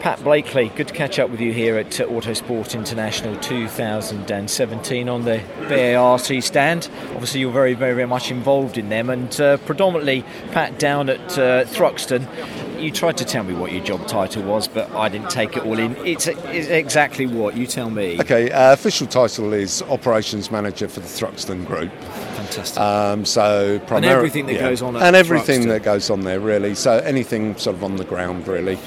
Pat Blakeney, good to catch up with you here at Autosport International 2017 on the BARC stand. Obviously, you're very, very, very much involved in them, and uh, predominantly, Pat, down at uh, Thruxton. You tried to tell me what your job title was, but I didn't take it all in. It's, it's exactly what you tell me. Okay, uh, official title is Operations Manager for the Thruxton Group. Fantastic. Um, so and everything that goes on at and everything Thruxton. that goes on there really. So anything sort of on the ground really.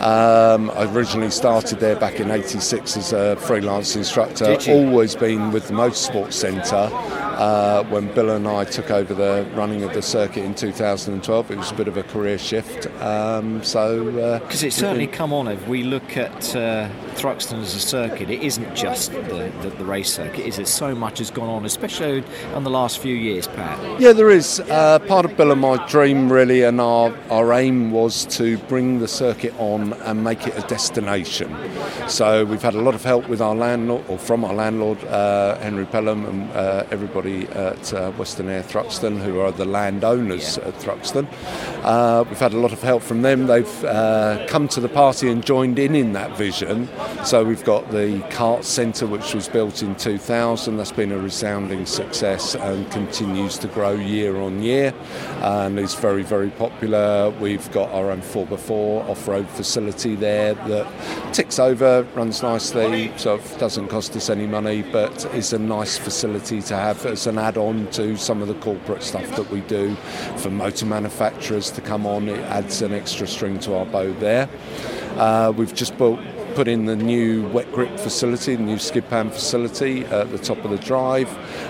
Um, I originally started there back in '86 as a freelance instructor. Always been with the Motorsports Centre. Uh, when Bill and I took over the running of the circuit in 2012, it was a bit of a career shift. Um, so Because it's certainly come on. If we look at uh, Thruxton as a circuit, it isn't just the, the, the race circuit, is it? So much has gone on, especially in the last few years, Pat. Yeah, there is. Uh, part of Bill and my dream, really, and our, our aim was to bring the circuit on and make it a destination. So we've had a lot of help with our landlord, or from our landlord, uh, Henry Pelham, and uh, at uh, Western Air Thruxton, who are the landowners Yeah. at Thruxton. Uh, we've had a lot of help from them. They've uh, come to the party and joined in in that vision. So we've got the Kart Centre, which was built in 2000. That's been a resounding success and continues to grow year on year, and is very, very popular. We've got our own 4x4 off-road facility there that ticks over, runs nicely, sort of doesn't cost us any money, but is a nice facility to have as an add-on to some of the corporate stuff that we do for motor manufacturers to come on. It adds an extra string to our bow there. Uh, we've just built put in the new wet grip facility, the new skid pan facility at the top of the drive.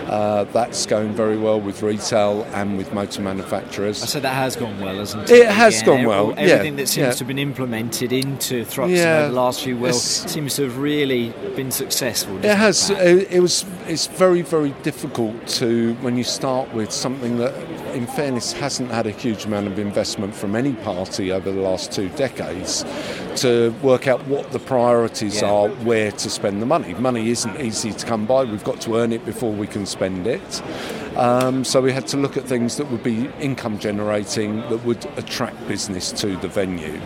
Uh, that's going very well with retail and with motor manufacturers. So that has gone well, hasn't it? It has Again, gone well, ev- yeah, Everything that seems yeah. to have been implemented into Thruxton Yeah, over the last few it's- seems to have really been successful. It has. It, it was. It's very, very difficult to when you start with something that, in fairness, hasn't had a huge amount of investment from any party over the last two decades, to work out what the priorities Yeah. are, where to spend the money. Money isn't easy to come by. We've got to earn it before we can spend it. Um, so we had to look at things that would be income generating, that would attract business to the venue.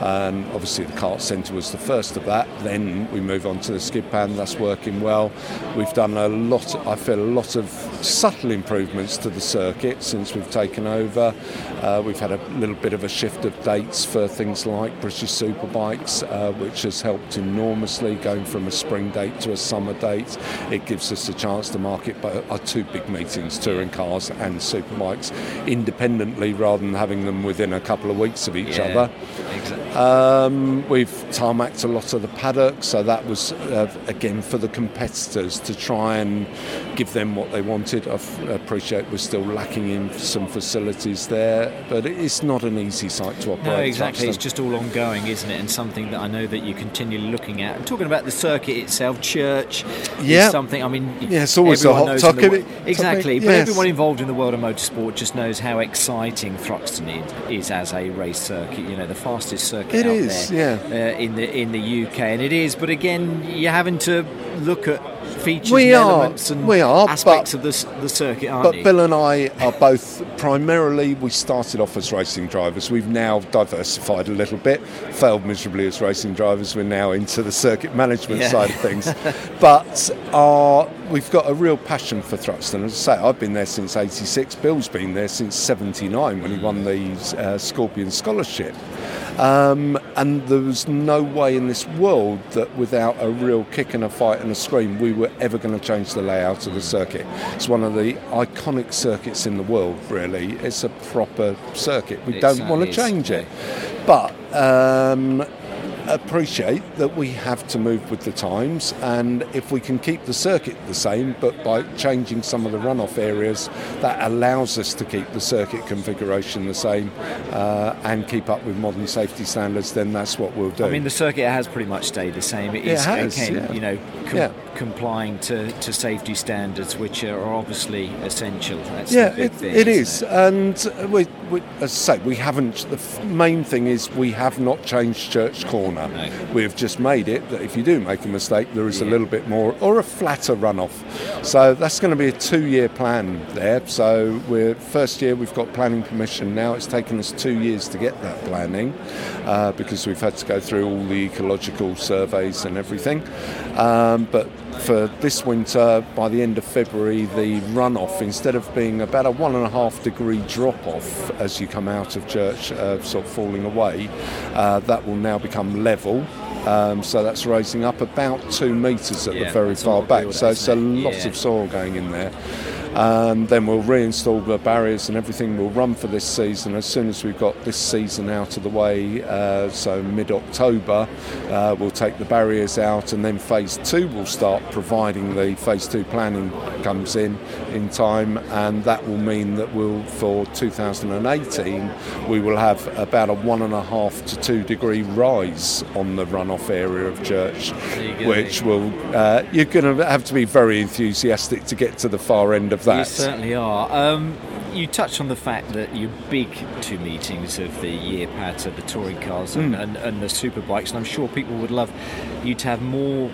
And obviously, the Kart Centre was the first of that. Then we move on to the skid pan, that's working well. We've done a lot, I feel, a lot of subtle improvements to the circuit since we've taken over. Uh, we've had a little bit of a shift of dates for things like British Superbikes, uh, which has helped enormously going from a spring date to a summer date. It gives us a chance to market our two big meetings, touring cars and superbikes, independently rather than having them within a couple of weeks of each Yeah, other. Exactly. Um, we've tarmacked a lot of the paddock, so that was uh, again for the competitors to try and give them what they wanted. I f- appreciate we're still lacking in some facilities there, but it's not an easy site to operate. No, exactly. It's just all ongoing, isn't it? And something that I know that you're continually looking at. And talking about the circuit itself, church Yeah. something. I mean, Yeah, it's always a hot knows in the topic- wo- Exactly, topic, but everyone involved in the world of motorsport just knows how exciting Thruxton is, is as a race circuit. You know, the fastest circuit It is, there yeah. uh, in the in the UK, and it is. But again, you're having to look at features We and are, elements and we are, aspects but- of the, the circuit, aren't But you? Bill and I are both primarily, we started off as racing drivers. We've now diversified a little bit, failed miserably as racing drivers. We're now into the circuit management Yeah. side of things. but our, we've got a real passion for Thruxton. As I say, I've been there since 86. Bill's been there since 79 when he won the uh, Scorpion Scholarship. Um, and there was no way in this world that without a real kick and a fight and a scream, we were ever going to change the layout of the circuit. It's one of the iconic circuits in the world, really. It's a proper circuit. We It don't want to change it. But um, appreciate that we have to move with the times, and if we can keep the circuit the same, but by changing some of the runoff areas, that allows us to keep the circuit configuration the same uh, and keep up with modern safety standards, then that's what we'll do. I mean, the circuit has pretty much stayed the same. It It is has, again, yeah. you know, com- Yeah. complying to, to safety standards, which are obviously essential. That's yeah, it, thing, it is, and we, we, as I say, we haven't. The f- main thing is we have not changed Church Corner. Corner. We've just made it that if you do make a mistake, there is a little bit more or a flatter runoff. So that's going to be a two-year plan there. So we're first year we've got planning permission now. It's taken us two years to get that planning uh, because we've had to go through all the ecological surveys and everything. Um, but for this winter, by the end of February, the runoff, instead of being about a one and a half degree drop off as you come out of church, uh, sort of falling away, uh, that will now become level. Um, so that's raising up about two metres at Yeah, the very far back. So it's a lot Yeah. of soil going in there. Um, then we'll reinstall the barriers and everything. Will run for this season. As soon as we've got this season out of the way, uh, so mid October, uh, we'll take the barriers out, and then phase two will start, providing the phase two planning comes in in time, and that will mean that we'll, for 2018, we will have about a one and a half to two degree rise on the runoff area of church, which will uh, you're going to have to be very enthusiastic to get to the far end of You that. certainly are. Um, you touched on the fact that your big two meetings of the year Pat are the touring cars and, Hmm. and, and the superbikes, and I'm sure people would love you to have more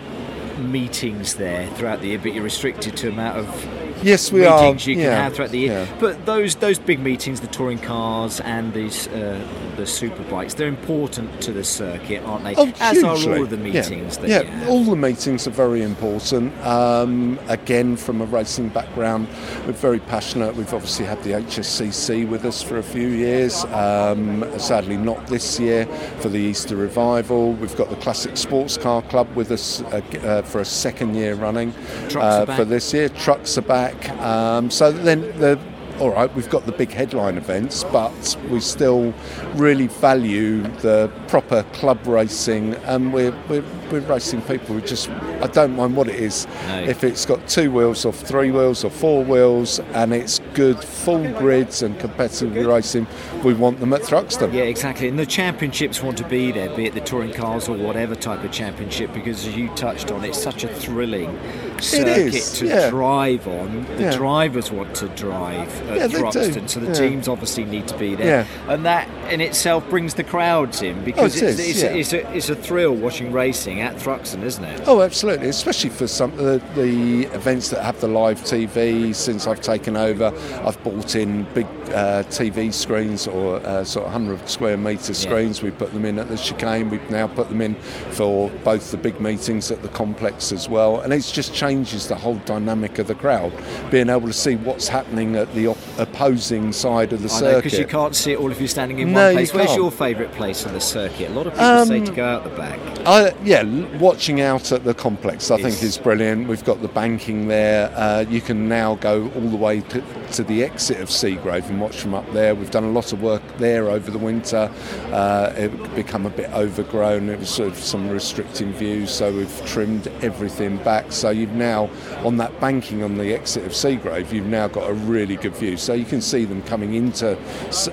meetings there throughout the year, but you're restricted to amount of Yes, we are. meetings you can yeah, have throughout the year. yeah. But those those big meetings, the touring cars and these uh, the superbikes, they're important to the circuit, aren't they? Oh, As are hugely. all of the meetings Yeah, that yeah you have. all the meetings are very important. Um, again, from a racing background, we're very passionate. We've obviously had the HSCC with us for a few years. Um, sadly, not this year for the Easter revival. We've got the Classic Sports Car Club with us uh, uh, for a second year running uh, for this year. Trucks are back. Um, so then the all right, we've got the big headline events, but we still really value the proper club racing, and we're, we're, we're racing people who just, I don't mind what it is. No. If it's got two wheels or three wheels or four wheels, and it's good full grids and competitive racing, we want them at Thruxton. Yeah, exactly. And the championships want to be there, be it the touring cars or whatever type of championship, because as you touched on, it's such a thrilling circuit to yeah. drive on. The Yeah. drivers want to drive at Yeah. Thruxton, so the teams obviously need to be there. And that in itself brings the crowds in because oh, it it's, is, it's, it's, a, it's a thrill watching racing at Thruxton, isn't it? Oh, absolutely, especially for some of the, the events that have the live TV. Since I've taken over, I've bought in big uh, TV screens or uh, sort of 100 square metre screens. We put them in at the chicane. We've now put them in for both the big meetings at the complex as well, and it just changes the whole dynamic of the crowd. Being able to see what's happening at the op- opposing side of the I know, because you can't see it all if you're standing in No, one you place. Where's can't. your favourite place on the circuit? A lot of people say Um, to go out the back. I, yeah, watching out at the complex, I think Is- is brilliant. We've got the banking there. Uh, you can now go all the way to, to the exit of Segrave and watch from up there. We've done a lot of work there over the winter. Uh, it become a bit overgrown. It was sort of some restricting views, so we've trimmed everything back. So you've now on that banking on the exit of Segrave, you've now got a really good view. So you can see them coming into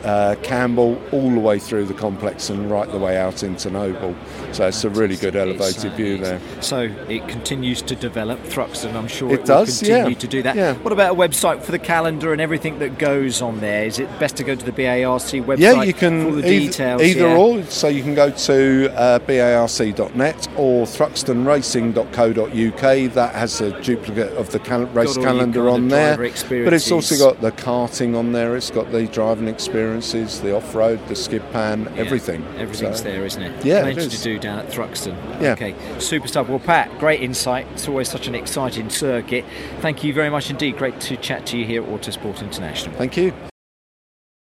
uh, Campbell all the way through the complex and right the way out into Noble. So it's a really good elevated uh, view there. So it continues to develop Thruxton. I'm sure It it, will does, continue yeah. to do that. Yeah. What about a website for the calendar and everything that goes on there? Is it best to go to the BARC website Yeah, you can all the either, details? either yeah? or. So you can go to uh, barc.net or thruxtonracing.co.uk. That has a duplicate of the cal- race calendar on of there. But it's also got the karting on there. It's got the driving experiences, the off-road, the skid pan, Yeah, everything. Everything's So- there, isn't it? Yeah, Plenty to do down at Thruxton. Yeah. Okay, super stuff. Well, Pat, great insight. It's always such an exciting circuit. Thank you very much indeed. Great to chat to you here at Autosport International. Thank you.